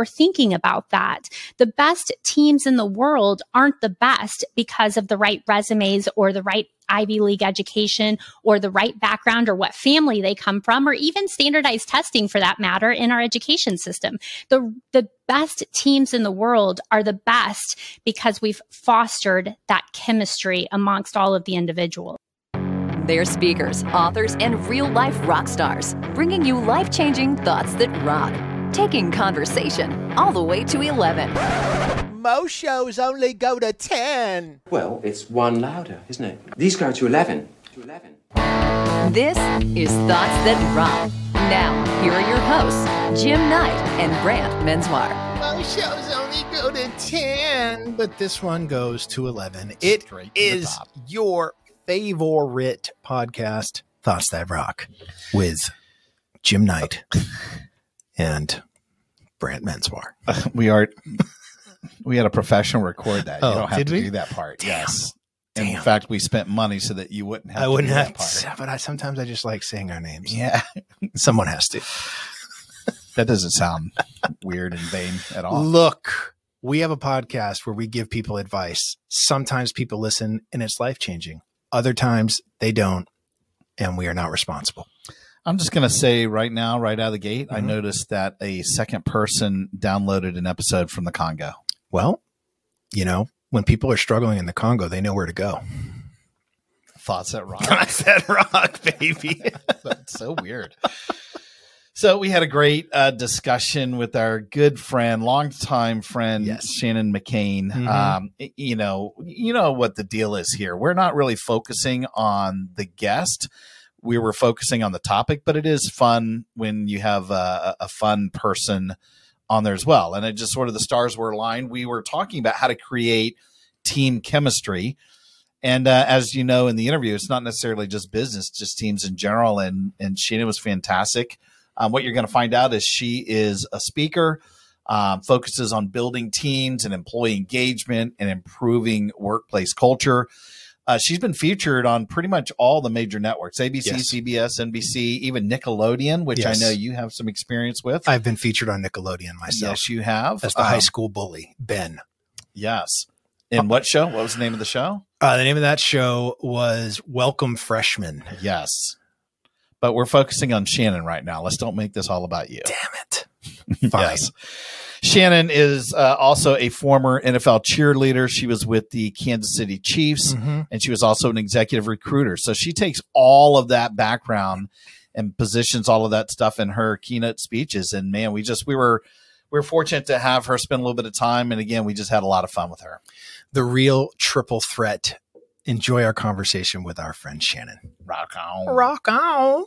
we're thinking about that. The best teams in the world aren't the best because of the right resumes or the right Ivy League education or the right background or what family they come from or even standardized testing for that matter in our education system. The, the best teams in the world are the best because we've fostered that chemistry amongst all of the individuals. They're speakers, authors, and real life rock stars, bringing you life changing thoughts that rock, taking conversation all the way to 11. Most shows only go to 10. Well, it's one louder, isn't it? These go to 11. To 11. This is Thoughts That Rock. Now, here are your hosts, Jim Knight and Brant Menswar. Most shows only go to 10, but this one goes to 11. It Straight is top. your favorite podcast, Thoughts That Rock, with Jim Knight and Brant Menswar. we are we had a professional record that. Oh, you don't have did to we? do that part. Damn. yes. In fact, we spent money so that you wouldn't have I to wouldn't do have, that part. but I sometimes I just like saying our names. Yeah. Someone has to. That doesn't sound weird and vain at all. Look, we have a podcast where we give people advice. Sometimes people listen and it's life changing. Other times they don't, and we are not responsible. I'm just going to say right now, right out of the gate, I Mhm. noticed that a second person downloaded an episode from the Congo. Well, you know, when people are struggling in the Congo, they know where to go. Thoughts that rock. I said rock, baby. That's so weird. So we had a great uh, discussion with our good friend, longtime friend Yes. Shannon McKain. Mhm. Um, you know, you know what the deal is here. We're not really focusing on the guest. We were focusing on the topic, but it is fun when you have a, a fun person on there as well. And it just sort of the stars were aligned. We were talking about how to create team chemistry. And uh, as you know in the interview, it's not necessarily just business, just teams in general. And and Sheena was fantastic. Um, what you're going to find out is she is a speaker, um, focuses on building teams and employee engagement and improving workplace culture. Uh, she's been featured on pretty much all the major networks: ABC, Yes. CBS, NBC, even Nickelodeon, which Yes. I know you have some experience with. I've been featured on Nickelodeon myself yes, you have. as the high Um, school bully, Ben. Yes. In what show? What was the name of the show? Uh, the name of that show was Welcome Freshmen. Yes. But we're focusing on Shannon right now. Let's don't make this all about you. Damn it. Fine. Yes. Shannon is uh, also a former NFL cheerleader. She was with the Kansas City Chiefs Mhm. and she was also an executive recruiter. So she takes all of that background and positions all of that stuff in her keynote speeches. And man, we just we were we're fortunate to have her spend a little bit of time. And again, we just had a lot of fun with her. The real triple threat. Enjoy our conversation with our friend Shannon. Rock on. Rock on.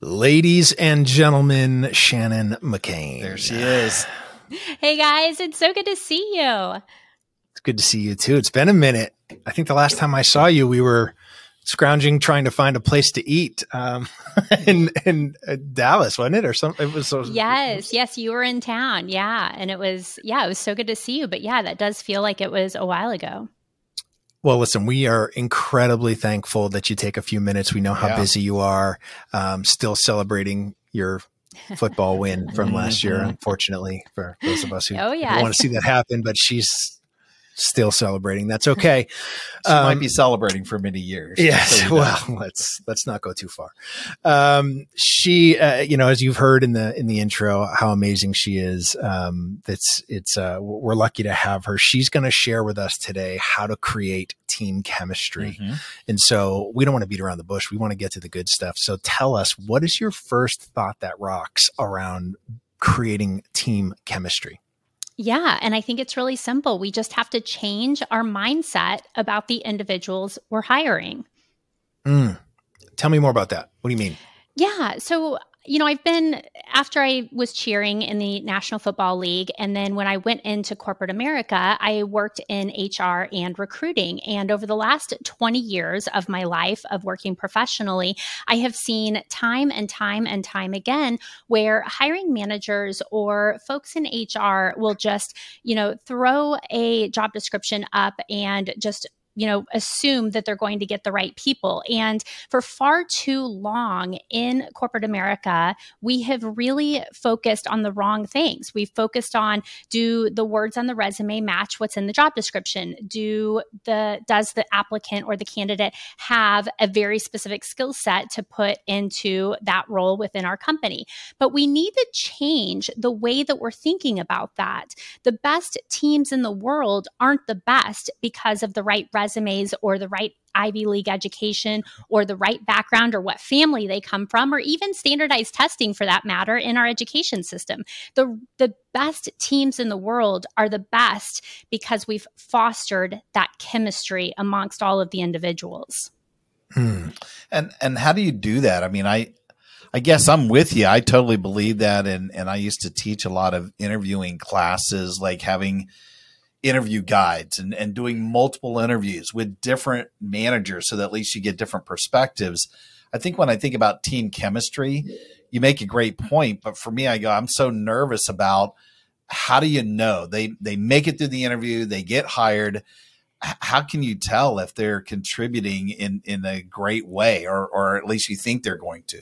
Ladies and gentlemen, Shannon McKain. There she is. Hey guys, it's so good to see you. It's good to see you too. It's been a minute. I think the last time I saw you, we were scrounging trying to find a place to eat um, in in uh, Dallas, wasn't it, or something? It was so, Yes, yes, you were in town. Yeah. And it was, yeah, it was so good to see you. But yeah, that does feel like it was a while ago. Well, listen, we are incredibly thankful that you take a few minutes. We know how Yeah. busy you are. Um, still celebrating your football win from last year, Mhm. unfortunately, for those of us who Oh, don't want to see that happen. But she's still celebrating. That's okay. She Um, might be celebrating for many years. Yes. So we well, let's let's not go too far. Um, she, uh, you know, as you've heard in the in the intro, how amazing she is. Um, it's it's uh, we're lucky to have her. She's going to share with us today how to create team chemistry. Mhm. And so we don't want to beat around the bush. We want to get to the good stuff. So tell us, what is your first thought that rocks around creating team chemistry? Yeah. And I think it's really simple. We just have to change our mindset about the individuals we're hiring. Mm. Tell me more about that. What do you mean? Yeah. So, you know, I've been after I was cheering in the National Football League. And then when I went into corporate America, I worked in HR and recruiting. And over the last 20 years of my life of working professionally, I have seen time and time and time again where hiring managers or folks in HR will just, you know, throw a job description up and just you know, assume that they're going to get the right people. And for far too long in corporate America, we have really focused on the wrong things. We've focused on do the words on the resume match what's in the job description? Do the does the applicant or the candidate have a very specific skill set to put into that role within our company? But we need to change the way that we're thinking about that. The best teams in the world aren't the best because of the right resumes or the right Ivy League education or the right background or what family they come from or even standardized testing for that matter in our education system. The the best teams in the world are the best because we've fostered that chemistry amongst all of the individuals. Hmm. And and how do you do that? I mean, I I guess I'm with you. I totally believe that and and I used to teach a lot of interviewing classes like having interview guides and, and doing multiple interviews with different managers so that at least you get different perspectives. I think when I think about team chemistry, you make a great point. But for me, I go, I'm so nervous about how do you know they they make it through the interview, they get hired. How can you tell if they're contributing in in a great way, or or at least you think they're going to?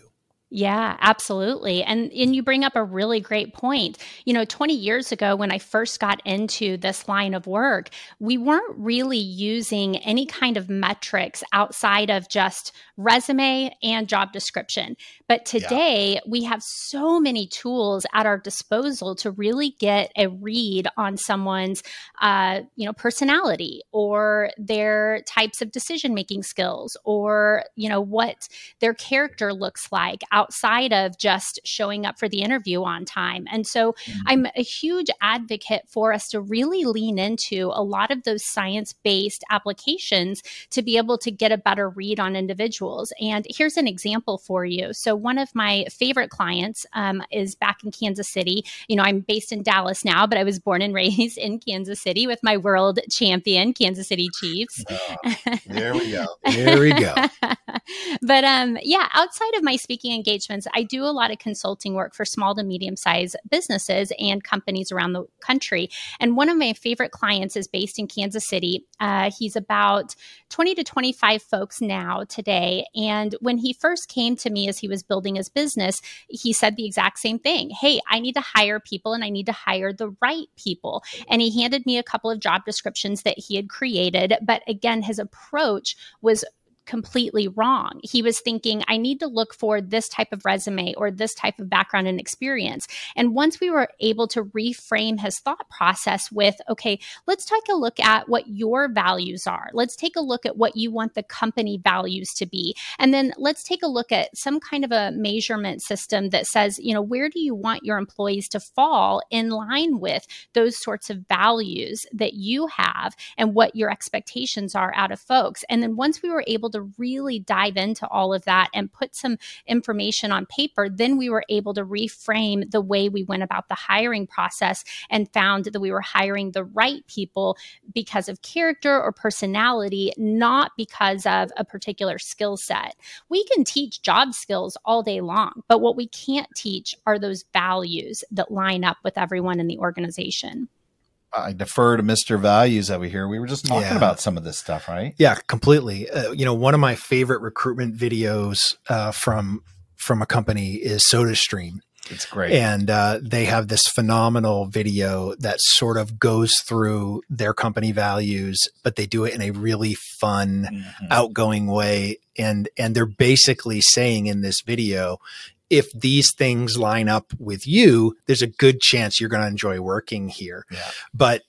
Yeah, absolutely. And and you bring up a really great point. You know, 20 years ago when I first got into this line of work, we weren't really using any kind of metrics outside of just resume and job description. But today yeah. we have so many tools at our disposal to really get a read on someone's uh, you know, personality or their types of decision making skills or, you know, what their character looks like outside of just showing up for the interview on time. And so mm-hmm. I'm a huge advocate for us to really lean into a lot of those science based applications to be able to get a better read on individuals. And here's an example for you. So, one of my favorite clients um, is back in Kansas City. You know, I'm based in Dallas now, but I was born and raised in Kansas City with my world champion, Kansas City Chiefs. Oh, there we go. There we go. but um, yeah, outside of my speaking engagements, I do a lot of consulting work for small to medium sized businesses and companies around the country. And one of my favorite clients is based in Kansas City. Uh, he's about 20 to 25 folks now today. And when he first came to me as he was building his business, he said the exact same thing Hey, I need to hire people and I need to hire the right people. And he handed me a couple of job descriptions that he had created. But again, his approach was completely wrong. He was thinking, I need to look for this type of resume or this type of background and experience. And once we were able to reframe his thought process with, okay, let's take a look at what your values are. Let's take a look at what you want the company values to be. And then let's take a look at some kind of a measurement system that says, you know, where do you want your employees to fall in line with those sorts of values that you have and what your expectations are out of folks. And then once we were able to to really dive into all of that and put some information on paper, then we were able to reframe the way we went about the hiring process and found that we were hiring the right people because of character or personality, not because of a particular skill set. We can teach job skills all day long, but what we can't teach are those values that line up with everyone in the organization. I defer to Mr. Values over here. We were just talking yeah. about some of this stuff, right? Yeah, completely. Uh, you know, one of my favorite recruitment videos uh, from from a company is SodaStream. It's great. And uh, they have this phenomenal video that sort of goes through their company values, but they do it in a really fun, mm-hmm. outgoing way. And and they're basically saying in this video, if these things line up with you, there's a good chance you're going to enjoy working here. Yeah. But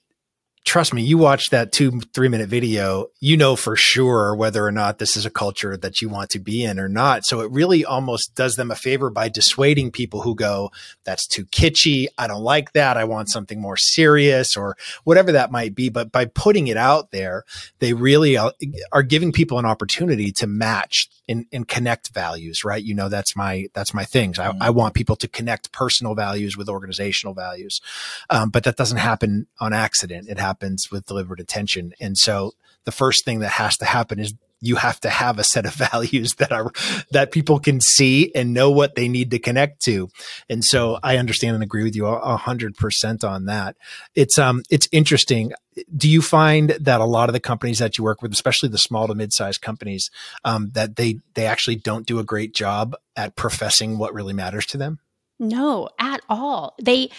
trust me, you watch that two, three minute video, you know for sure whether or not this is a culture that you want to be in or not. So it really almost does them a favor by dissuading people who go, that's too kitschy. I don't like that. I want something more serious or whatever that might be. But by putting it out there, they really are giving people an opportunity to match and, and connect values, right? You know, that's my, that's my things. I, I want people to connect personal values with organizational values. Um, but that doesn't happen on accident. It happens happens with deliberate attention. And so the first thing that has to happen is you have to have a set of values that are that people can see and know what they need to connect to. And so i understand and agree with you a hundred percent on that. It's um it's interesting. Do you find that a lot of the companies that you work with especially the small to mid-sized companies um, that they they actually don't do a great job at professing what really matters to them? No, at all. They,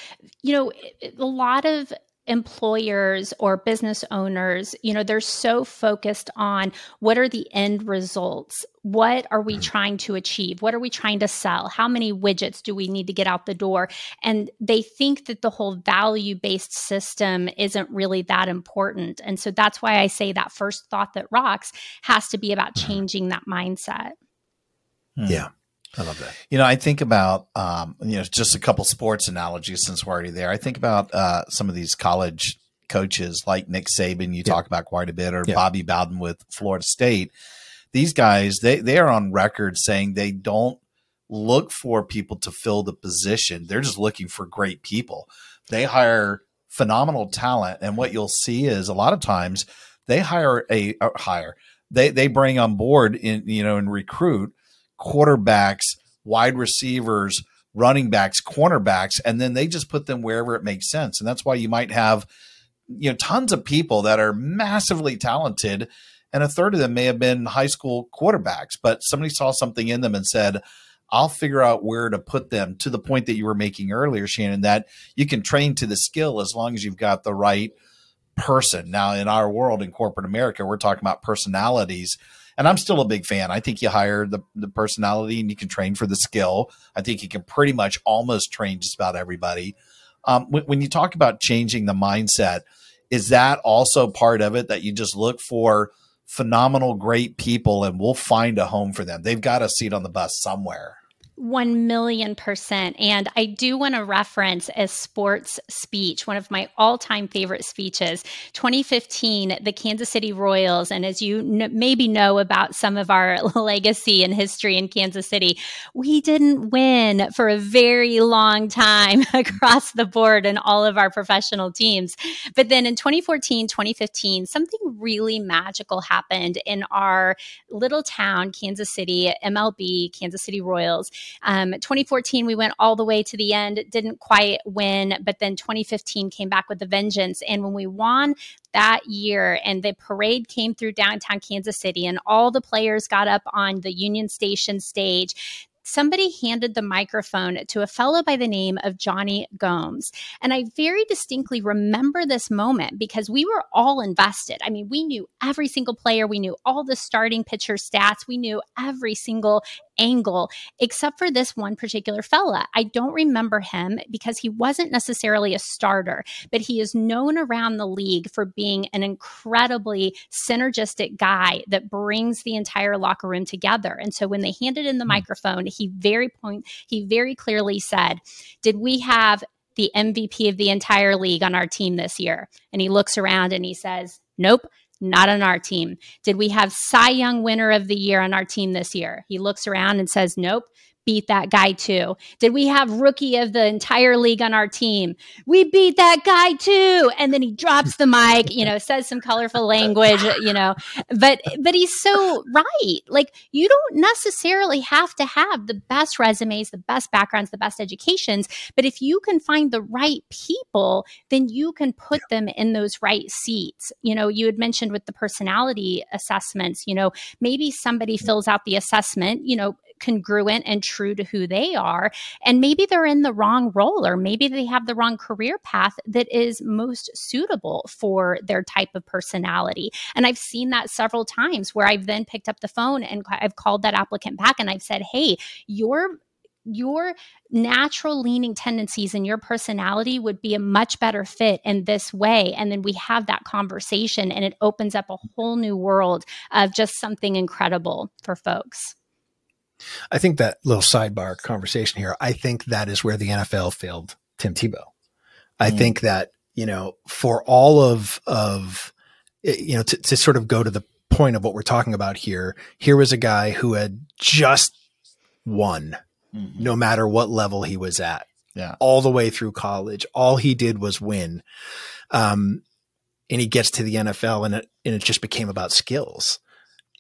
you know, a lot of employers or business owners, you know, they're so focused on what are the end results? What are we mm. trying to achieve? What are we trying to sell? How many widgets do we need to get out the door? And they think that the whole value based system isn't really that important. And so that's why I say that first thought that rocks has to be about mm. changing that mindset. Yeah. I love that. You know, I think about um, you know just a couple sports analogies since we're already there. I think about uh, some of these college coaches like Nick Saban. You talk about quite a bit, or Bobby Bowden with Florida State. These guys, they they are on record saying they don't look for people to fill the position. They're just looking for great people. They hire phenomenal talent, and what you'll see is a lot of times they hire a uh, hire they they bring on board in you know and recruit quarterbacks, wide receivers, running backs, cornerbacks, and then they just put them wherever it makes sense. And that's why you might have, you know, tons of people that are massively talented, and a third of them may have been high school quarterbacks, but somebody saw something in them and said, I'll figure out where to put them to the point that you were making earlier, Shannon, that you can train to the skill as long as you've got the right person. Now, in our world in corporate America, we're talking about personalities and I'm still a big fan. I think you hire the, the personality and you can train for the skill. I think you can pretty much almost train just about everybody. Um, when, when you talk about changing the mindset, is that also part of it that you just look for phenomenal, great people and we'll find a home for them? They've got a seat on the bus somewhere. 1 million percent. And I do want to reference a sports speech, one of my all time favorite speeches, 2015, the Kansas City Royals. And as you n- maybe know about some of our legacy and history in Kansas City, we didn't win for a very long time across the board in all of our professional teams. But then in 2014, 2015, something really magical happened in our little town, Kansas City, MLB, Kansas City Royals um, 2014, we went all the way to the end, didn't quite win, but then 2015 came back with a vengeance. And when we won that year and the parade came through downtown Kansas City and all the players got up on the Union Station stage, somebody handed the microphone to a fellow by the name of Jonny Gomes. And I very distinctly remember this moment because we were all invested. I mean, we knew every single player, we knew all the starting pitcher stats, we knew every single angle, except for this one particular fella. I don't remember him because he wasn't necessarily a starter, but he is known around the league for being an incredibly synergistic guy that brings the entire locker room together. And so when they handed in the mm microphone, he very point he very clearly said, "Did we have the MVP of the entire league on our team this year?" And he looks around and he says, "Nope." Not on our team. Did we have Cy Young winner of the year on our team this year? He looks around and says, Nope beat that guy too. Did we have rookie of the entire league on our team? We beat that guy too. And then he drops the mic, you know, says some colorful language, you know, but but he's so right. Like you don't necessarily have to have the best resumes, the best backgrounds, the best educations, but if you can find the right people, then you can put them in those right seats. You know, you had mentioned with the personality assessments, you know, maybe somebody fills out the assessment, you know, congruent and true to who they are. And maybe they're in the wrong role, or maybe they have the wrong career path that is most suitable for their type of personality. And I've seen that several times where I've then picked up the phone and I've called that applicant back and I've said, hey, your your natural leaning tendencies and your personality would be a much better fit in this way. And then we have that conversation and it opens up a whole new world of just something incredible for folks. I think that little sidebar conversation here, I think that is where the NFL failed Tim Tebow. I mm. think that, you know, for all of, of, eh, you know, to, to sort of go to the point of what we're talking about here, here was a guy who had just won mm-hmm. no matter what level he was at. Yeah. All the way through college. All he did was win. Um, and he gets to the NFL and it, and it just became about skills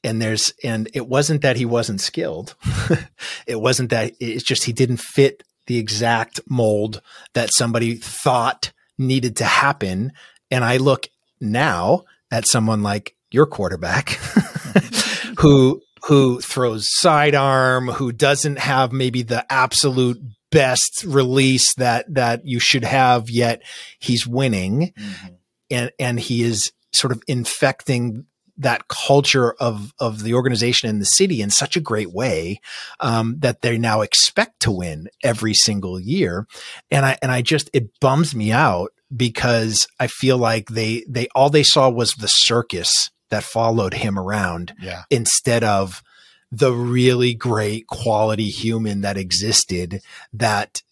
and there's and it wasn't that he wasn't skilled. It wasn't that it's just he didn't fit the exact mold that somebody thought needed to happen. And i look now at someone like your quarterback who who throws sidearm who doesn't have maybe the absolute best release that that you should have yet he's winning. Mm-hmm. and and he is sort of infecting that culture of of the organization and the city in such a great way um, that they now expect to win every single year, and I and I just it bums me out because I feel like they they all they saw was the circus that followed him around yeah. instead of the really great quality human that existed that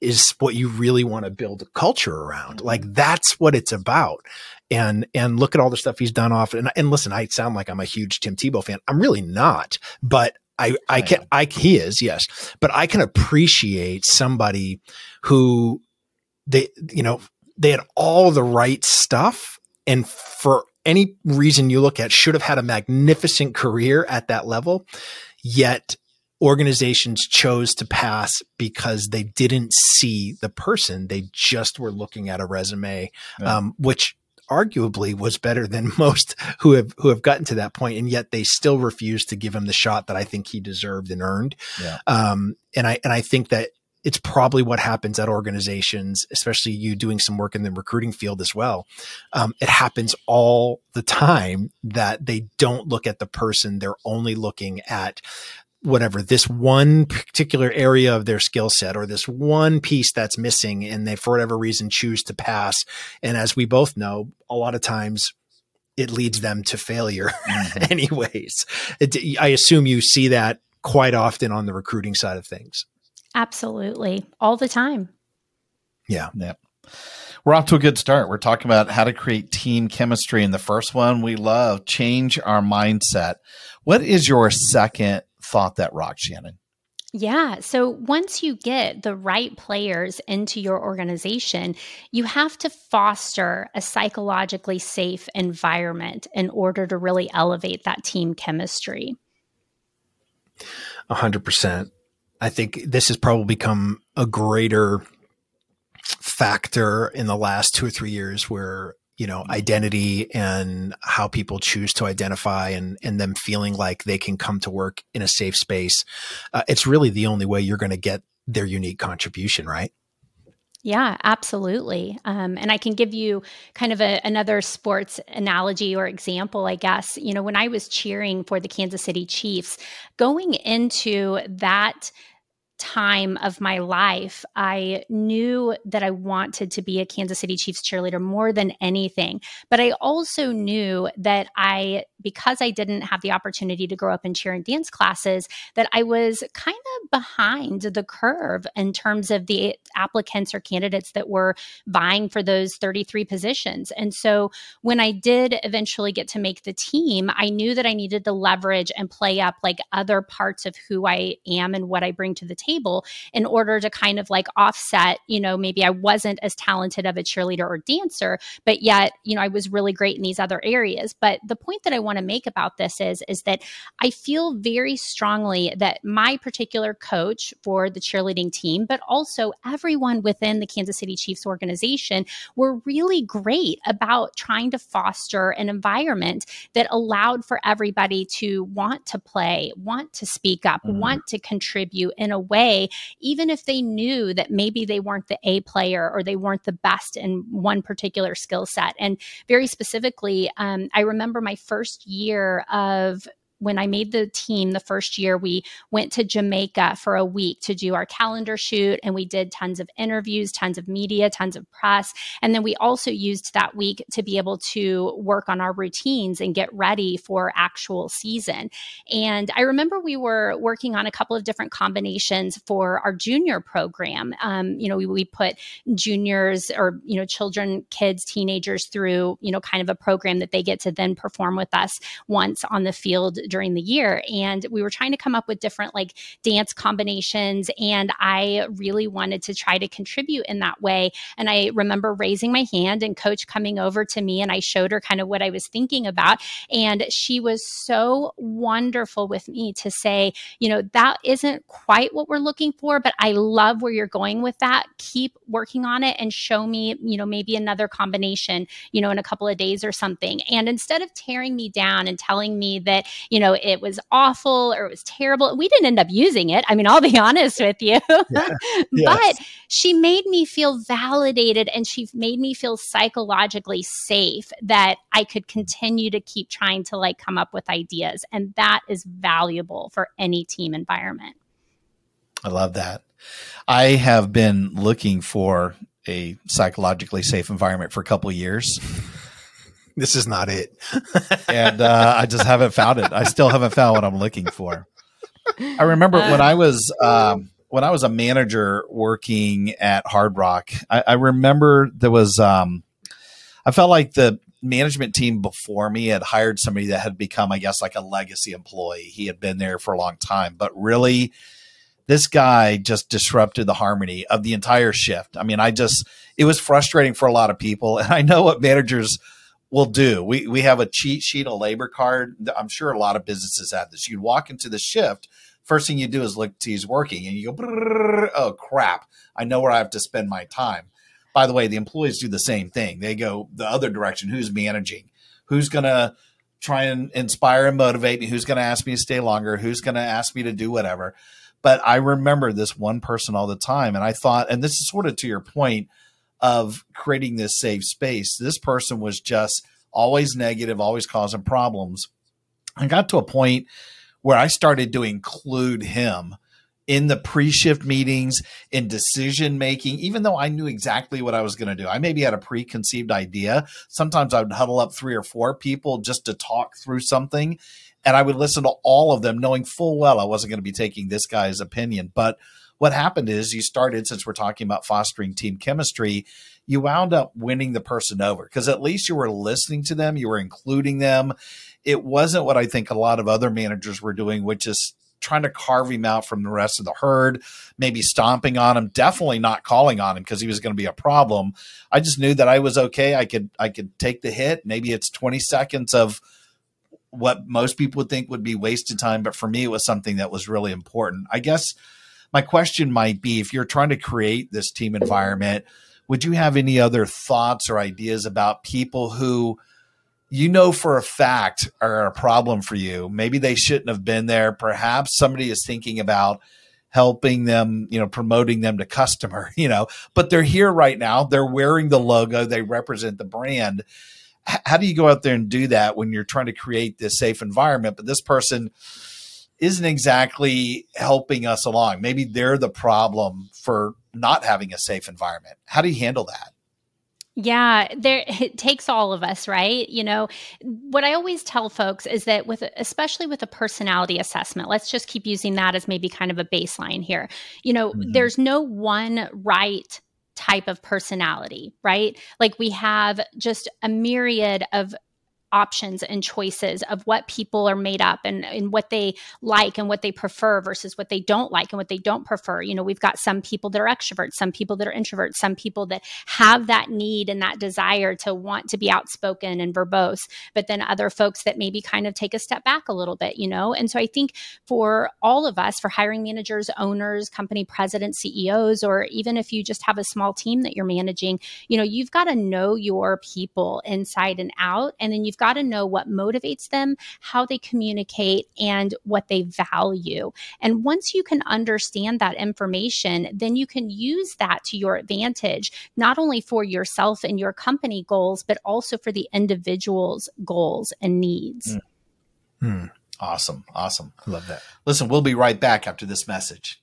is what you really want to build a culture around. Like that's what it's about and and look at all the stuff he's done off and and listen, I sound like I'm a huge Tim Tebow fan. I'm really not, but I I can I he is yes, but I can appreciate somebody who they you know they had all the right stuff and for any reason you look at should have had a magnificent career at that level yet organizations chose to pass because they didn't see the person they just were looking at a resume yeah. um, which arguably was better than most who have who have gotten to that point, and yet they still refuse to give him the shot that I think he deserved and earned. Yeah. Um, and I and I think that it's probably what happens at organizations, especially you doing some work in the recruiting field as well. Um, it happens all the time that they don't look at the person; they're only looking at whatever this one particular area of their skill set or this one piece that's missing and they for whatever reason choose to pass and as we both know a lot of times it leads them to failure mm-hmm. anyways it, i assume you see that quite often on the recruiting side of things absolutely all the time yeah yeah we're off to a good start. We're talking about how to create team chemistry. And the first one we love change our mindset. What is your second thought that rocked, Shannon? Yeah. So once you get the right players into your organization, you have to foster a psychologically safe environment in order to really elevate that team chemistry. A hundred percent. I think this has probably become a greater factor in the last two or three years where you know identity and how people choose to identify and and them feeling like they can come to work in a safe space uh, it's really the only way you're going to get their unique contribution right yeah, absolutely. Um, and I can give you kind of a, another sports analogy or example, I guess. You know, when I was cheering for the Kansas City Chiefs, going into that time of my life, I knew that I wanted to be a Kansas City Chiefs cheerleader more than anything. But I also knew that I, because I didn't have the opportunity to grow up in cheer and dance classes, that I was kind of behind the curve in terms of the applicants or candidates that were vying for those 33 positions. And so when I did eventually get to make the team, I knew that I needed to leverage and play up like other parts of who I am and what I bring to the table in order to kind of like offset, you know, maybe I wasn't as talented of a cheerleader or dancer, but yet, you know, I was really great in these other areas. But the point that I want to make about this is is that I feel very strongly that my particular coach for the cheerleading team, but also everyone within the Kansas City Chiefs organization were really great about trying to foster an environment that allowed for everybody to want to play, want to speak up, mm-hmm. want to contribute in a way even if they knew that maybe they weren't the A player or they weren't the best in one particular skill set. And very specifically, um, I remember my year of when I made the team the first year, we went to Jamaica for a week to do our calendar shoot and we did tons of interviews, tons of media, tons of press. And then we also used that week to be able to work on our routines and get ready for actual season. And I remember we were working on a couple of different combinations for our junior program. Um, you know, we, we put juniors or, you know, children, kids, teenagers through, you know, kind of a program that they get to then perform with us once on the field during the year. And we were trying to come up with different like dance combinations. And I really wanted to try to contribute in that way. And I remember raising my hand and coach coming over to me and I showed her kind of what I was thinking about. And she was so wonderful with me to say, you know, that isn't quite what we're looking for, but I love where you're going with that. Keep working on it and show me, you know, maybe another combination, you know, in a couple of days or something. And instead of tearing me down and telling me that, you know, it was awful or it was terrible, we didn't end up using it. I mean, I'll be honest with you. Yeah. yes. But she made me feel validated and she made me feel psychologically safe that I could continue to keep trying to like come up with ideas. And that is valuable for any team environment. I love that. I have been looking for a psychologically safe environment for a couple of years. This is not it. and uh, I just haven't found it. I still haven't found what I'm looking for. I remember when I was um, when I was a manager working at Hard Rock. I, I remember there was um, I felt like the management team before me had hired somebody that had become, I guess, like a legacy employee. He had been there for a long time, but really this guy just disrupted the harmony of the entire shift. I mean, I just it was frustrating for a lot of people, and I know what managers will do. We we have a cheat sheet, a labor card. I'm sure a lot of businesses have this. You'd walk into the shift, first thing you do is look to he's working, and you go, oh crap, I know where I have to spend my time. By the way, the employees do the same thing. They go the other direction. Who's managing? Who's gonna try and inspire and motivate me? Who's gonna ask me to stay longer? Who's gonna ask me to do whatever? But I remember this one person all the time. And I thought, and this is sort of to your point of creating this safe space, this person was just always negative, always causing problems. I got to a point where I started to include him in the pre-shift meetings in decision making even though i knew exactly what i was going to do i maybe had a preconceived idea sometimes i would huddle up three or four people just to talk through something and I would listen to all of them, knowing full well I wasn't going to be taking this guy's opinion. But what happened is you started, since we're talking about fostering team chemistry, you wound up winning the person over because at least you were listening to them, you were including them. It wasn't what I think a lot of other managers were doing, which is trying to carve him out from the rest of the herd, maybe stomping on him, definitely not calling on him because he was going to be a problem. I just knew that I was okay. I could I could take the hit. Maybe it's 20 seconds of what most people would think would be wasted time, but for me, it was something that was really important. I guess my question might be if you're trying to create this team environment, would you have any other thoughts or ideas about people who you know for a fact are a problem for you? Maybe they shouldn't have been there. Perhaps somebody is thinking about helping them, you know, promoting them to customer, you know, but they're here right now. They're wearing the logo, they represent the brand how do you go out there and do that when you're trying to create this safe environment but this person isn't exactly helping us along maybe they're the problem for not having a safe environment how do you handle that yeah, there it takes all of us, right? You know, what I always tell folks is that with especially with a personality assessment, let's just keep using that as maybe kind of a baseline here. You know, mm-hmm. there's no one right type of personality, right? Like we have just a myriad of options and choices of what people are made up and, and what they like and what they prefer versus what they don't like and what they don't prefer. You know, we've got some people that are extroverts, some people that are introverts, some people that have that need and that desire to want to be outspoken and verbose, but then other folks that maybe kind of take a step back a little bit, you know? And so I think for all of us, for hiring managers, owners, company presidents, CEOs, or even if you just have a small team that you're managing, you know, you've got to know your people inside and out. And then you've got got to know what motivates them, how they communicate, and what they value. And once you can understand that information, then you can use that to your advantage, not only for yourself and your company goals, but also for the individual's goals and needs. Mm. Awesome. Awesome. I love that. Listen, we'll be right back after this message.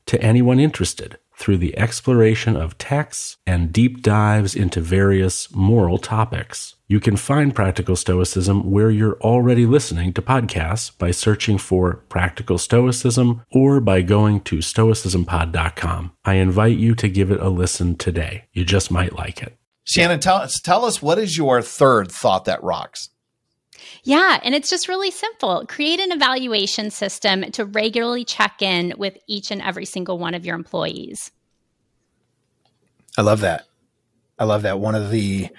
to anyone interested through the exploration of texts and deep dives into various moral topics. You can find Practical Stoicism where you're already listening to podcasts by searching for Practical Stoicism or by going to stoicismpod.com. I invite you to give it a listen today. You just might like it. Shannon, tell us, tell us what is your third thought that rocks? Yeah, and it's just really simple. Create an evaluation system to regularly check in with each and every single one of your employees. I love that. I love that. One of the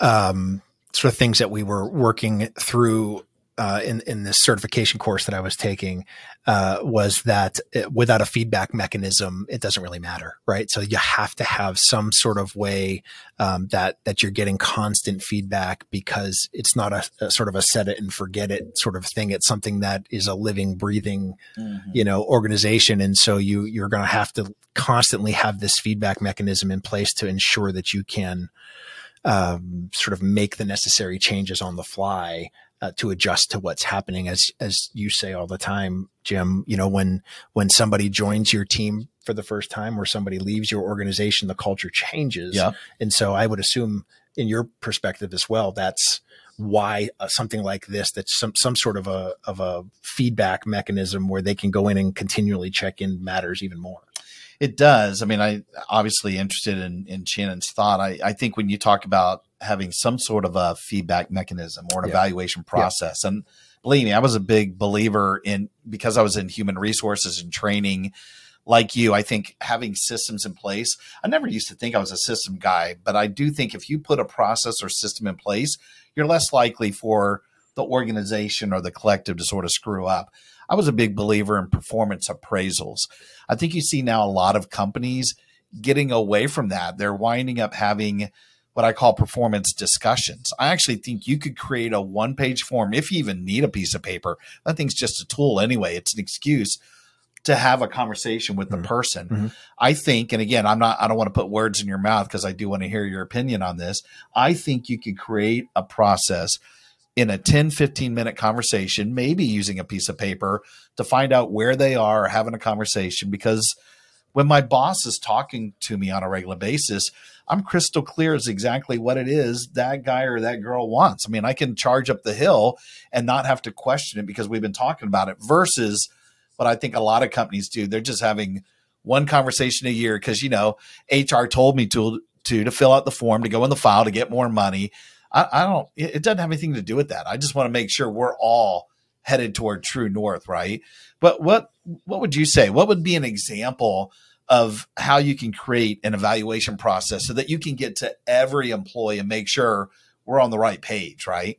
um, sort of things that we were working through uh, in in this certification course that I was taking uh, was that it, without a feedback mechanism, it doesn't really matter, right? So you have to have some sort of way um, that that you're getting constant feedback because it's not a, a, sort of a set it and forget it sort of thing. It's something that is a living, breathing, mm-hmm. you know, organization, and so you you're going to have to constantly have this feedback mechanism in place to ensure that you can. Um, sort of make the necessary changes on the fly uh, to adjust to what's happening as as you say all the time jim you know when when somebody joins your team for the first time or somebody leaves your organization the culture changes yeah. and so i would assume in your perspective as well that's why uh, something like this that's some some sort of a of a feedback mechanism where they can go in and continually check in matters even more it does. I mean, I obviously interested in, in Shannon's thought. I, I think when you talk about having some sort of a feedback mechanism or an yeah. evaluation process. Yeah. And believe me, I was a big believer in because I was in human resources and training like you, I think having systems in place, I never used to think I was a system guy, but I do think if you put a process or system in place, you're less likely for the organization or the collective to sort of screw up. I was a big believer in performance appraisals. I think you see now a lot of companies getting away from that. They're winding up having what I call performance discussions. I actually think you could create a one page form if you even need a piece of paper. That thing's just a tool anyway, it's an excuse to have a conversation with the mm-hmm. person. Mm-hmm. I think, and again, I'm not, I don't want to put words in your mouth because I do want to hear your opinion on this. I think you could create a process in a 10, 15 minute conversation, maybe using a piece of paper to find out where they are having a conversation. Because when my boss is talking to me on a regular basis, I'm crystal clear as exactly what it is that guy or that girl wants. I mean, I can charge up the hill and not have to question it because we've been talking about it versus what I think a lot of companies do. They're just having one conversation a year because, you know, HR told me to, to, to fill out the form, to go in the file, to get more money. I, I don't, it doesn't have anything to do with that. I just want to make sure we're all headed toward true north, right? But what, what would you say? What would be an example of how you can create an evaluation process so that you can get to every employee and make sure we're on the right page, right?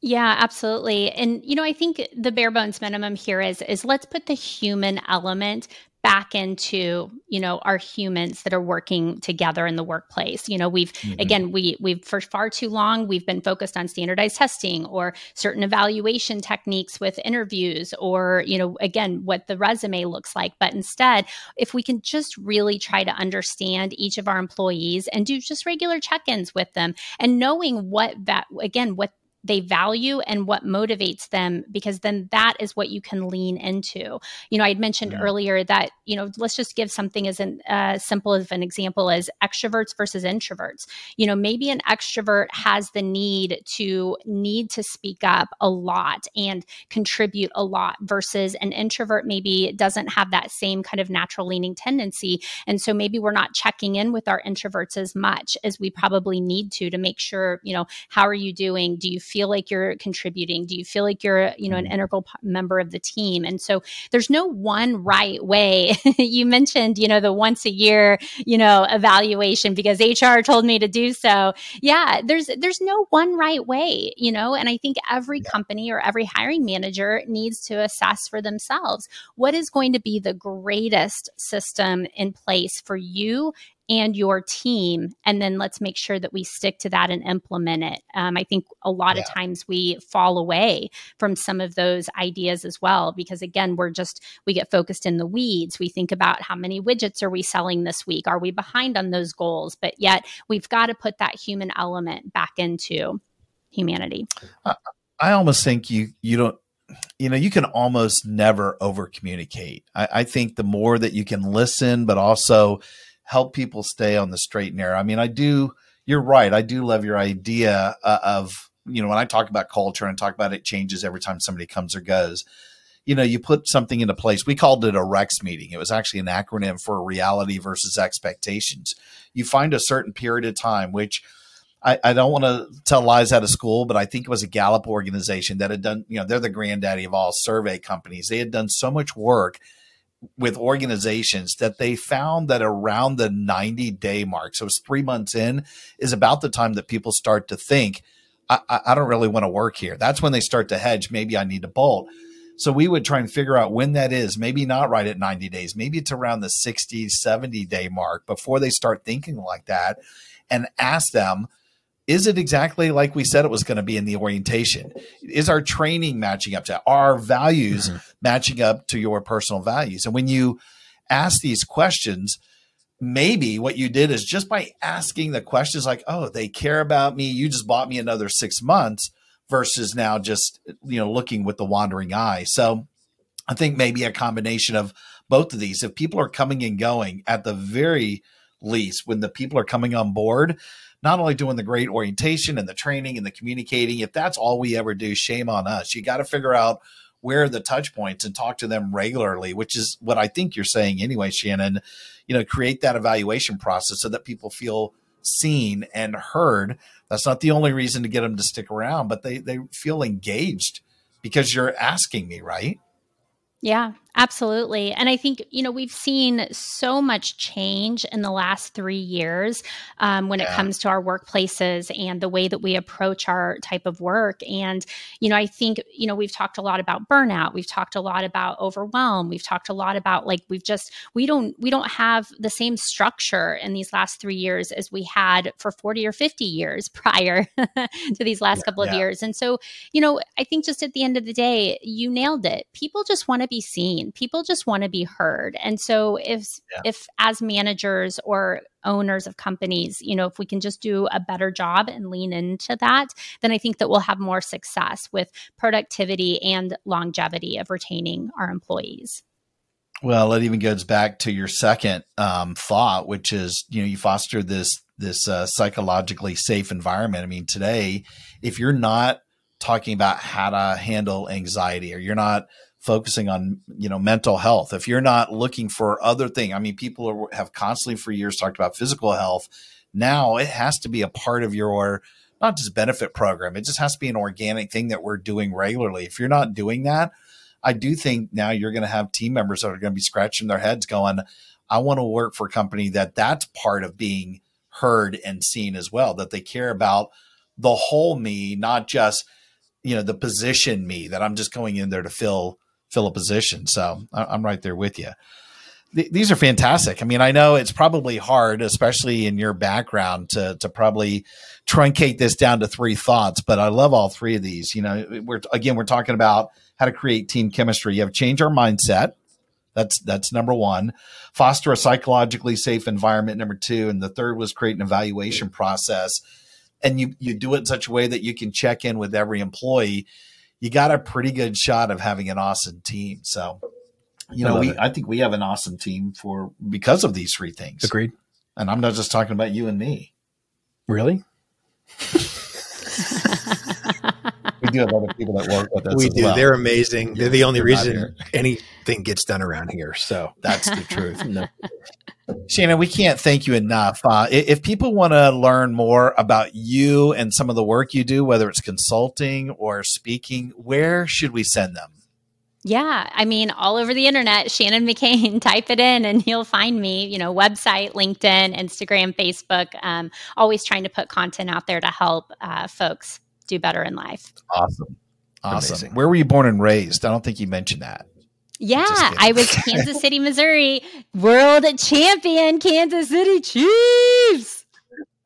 Yeah, absolutely. And you know, I think the bare bones minimum here is is let's put the human element back into you know our humans that are working together in the workplace you know we've mm-hmm. again we we've for far too long we've been focused on standardized testing or certain evaluation techniques with interviews or you know again what the resume looks like but instead if we can just really try to understand each of our employees and do just regular check-ins with them and knowing what that again what they value and what motivates them because then that is what you can lean into. You know i had mentioned mm-hmm. earlier that you know let's just give something as an uh, simple of an example as extroverts versus introverts. You know maybe an extrovert has the need to need to speak up a lot and contribute a lot versus an introvert maybe doesn't have that same kind of natural leaning tendency. And so maybe we're not checking in with our introverts as much as we probably need to to make sure you know how are you doing? Do you feel like you're contributing? Do you feel like you're, you know, an Mm-hmm. integral p- member of the team? And so there's no one right way. you mentioned, you know, the once a year, you know, evaluation because HR told me to do so. Yeah, there's there's no one right way, you know, and I think every company or every hiring manager needs to assess for themselves what is going to be the greatest system in place for you and your team and then let's make sure that we stick to that and implement it. Um, i think a lot of times we fall away from some of those ideas as well because again we're just we get focused in the weeds. We think about how many widgets are we selling this week? Are we behind on those goals? But yet we've got to put that human element back into humanity. I almost think you you don't you know you can almost never over communicate. I, I think the more that you can listen, but also help people stay on the straight and narrow. I mean, I do. You're right. I do love your idea uh, of you know when I talk about culture and talk about it changes every time somebody comes or goes. You know, you put something into place. We called it a REX meeting. It was actually an acronym for reality versus expectations. You find a certain period of time, which I, I don't want to tell lies out of school, but I think it was a Gallup organization that had done, you know, they're the granddaddy of all survey companies. They had done so much work with organizations that they found that around the 90 day mark, so it's three months in, is about the time that people start to think, I, I, don't really want to work here. That's when they start to hedge. Maybe I need to bolt. So we would try and figure out when that is, maybe not right at 90 days, maybe it's around the 60, 70 day mark before they start thinking like that and ask them, is it exactly like we said it was going to be in the orientation? Is our training matching up to our values mm-hmm. matching up to your personal values? And when you ask these questions, maybe what you did is just by asking the questions like, oh, they care about me. You just bought me another six months versus now just, you know, looking with the wandering eye. So I think maybe a combination of both of these. If people are coming and going at the very least, when the people are coming on board, not only doing the great orientation and the training and the communicating, if that's all we ever do, shame on us. You got to figure out where the touch points and talk to them regularly, which is what I think you're saying anyway, Shannon. You know, create that evaluation process so that people feel seen and heard. That's not the only reason to get them to stick around, but they they feel engaged because you're asking me, right? Yeah, absolutely. And I think, you know, we've seen so much change in the last three years um, when it comes to our workplaces and the way that we approach our type of work. And, you know, I think, you know, we've talked a lot about burnout. We've talked a lot about overwhelm. We've talked a lot about like, we've just, we don't, we don't have the same structure in these last three years as we had for 40 or 50 years prior to these last couple of Yeah. years. And so, you know, I think just at the end of the day, you nailed it. People just want to be seen. People just want to be heard. And so if Yeah. if as managers or owners of companies, you know, if we can just do a better job and lean into that, then I think that we'll have more success with productivity and longevity of retaining our employees. Well, it even goes back to your second um, thought, which is you know you foster this this uh, psychologically safe environment. I mean, today, if you're not talking about how to handle anxiety, or you're not focusing on you know mental health, if you're not looking for other thing I mean, people are, have constantly for years talked about physical health. Now it has to be a part of your not just benefit program. It just has to be an organic thing that we're doing regularly. If you're not doing that, I do think now you're going to have team members that are going to be scratching their heads going, I want to work for a company that that's part of being heard and seen as well, that they care about the whole me, not just, you know, the position me that I'm just going in there to fill, fill a position. So I'm right there with you. Th- These are fantastic. I mean, I know it's probably hard, especially in your background, to to probably truncate this down to three thoughts. But I love all three of these. You know, we're again we're talking about how to create team chemistry. You have change our mindset. That's that's number one. Foster a psychologically safe environment. Number two, and the third was create an evaluation process. And you you do it in such a way that you can check in with every employee. You got a pretty good shot of having an awesome team. So, you I know, love we it. I think we have an awesome team for because of these three things. Agreed. And I'm not just talking about you and me. Really? we do have other people that work with us. we as do. well. They're amazing. They're the only they're reason anything gets done around here. So that's the truth. No. Shannon, we can't thank you enough. Uh, if people want to learn more about you and some of the work you do, whether it's consulting or speaking, where should we send them? Yeah, I mean, all over the internet, Shannon McKain, type it in and you'll find me, you know, website, LinkedIn, Instagram, Facebook. Um, always trying to put content out there to help uh, folks do better in life. Awesome. Awesome. Amazing. Where were you born and raised? I don't think you mentioned that. Yeah. I was Kansas City, Missouri, world champion, Kansas City Chiefs.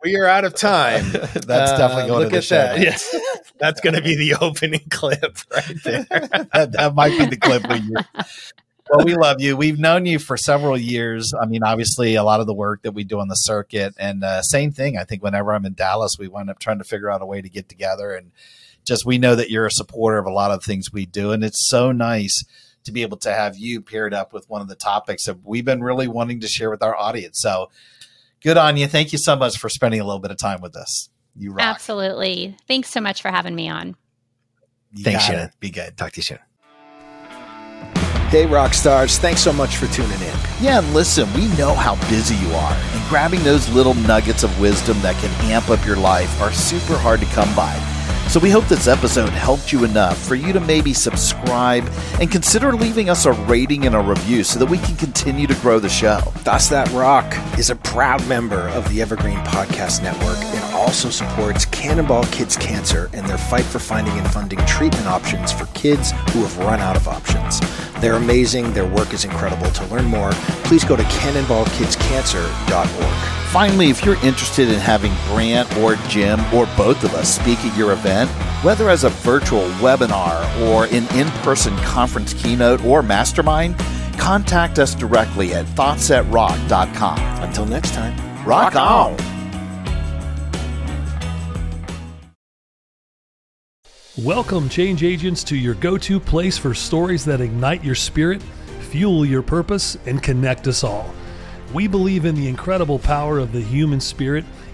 We are out of time. That's definitely uh, going look to the at show. that. Yes. That's going to be the opening clip right there. that, that might be the clip we use. Well, we love you. We've known you for several years. I mean, obviously, a lot of the work that we do on the circuit, and uh, same thing. I think whenever I'm in Dallas, we wind up trying to figure out a way to get together, and just we know that you're a supporter of a lot of things we do, and it's so nice to be able to have you paired up with one of the topics that we've been really wanting to share with our audience. So, good on you. Thank you so much for spending a little bit of time with us. You rock. Absolutely. Thanks so much for having me on. You Thanks, got. Shannon. Be good. Talk to you soon. Hey, rock stars. Thanks so much for tuning in. Yeah, and listen, we know how busy you are, and grabbing those little nuggets of wisdom that can amp up your life are super hard to come by. So we hope this episode helped you enough for you to maybe subscribe and consider leaving us a rating and a review so that we can continue to grow the show. Thoughts That Rock is a proud member of the Evergreen Podcast Network and also supports Cannonball Kids Cancer and their fight for finding and funding treatment options for kids who have run out of options. They're amazing. Their work is incredible. To learn more, please go to cannonballkidscancer.org. Finally, if you're interested in having Brant or Jim or both of us speak at your event, whether as a virtual webinar or an in person conference keynote or mastermind, contact us directly at thoughtsthatrock.com. Until next time, Rock on! Welcome, change agents, to your go to place for stories that ignite your spirit, fuel your purpose, and connect us all. We believe in the incredible power of the human spirit,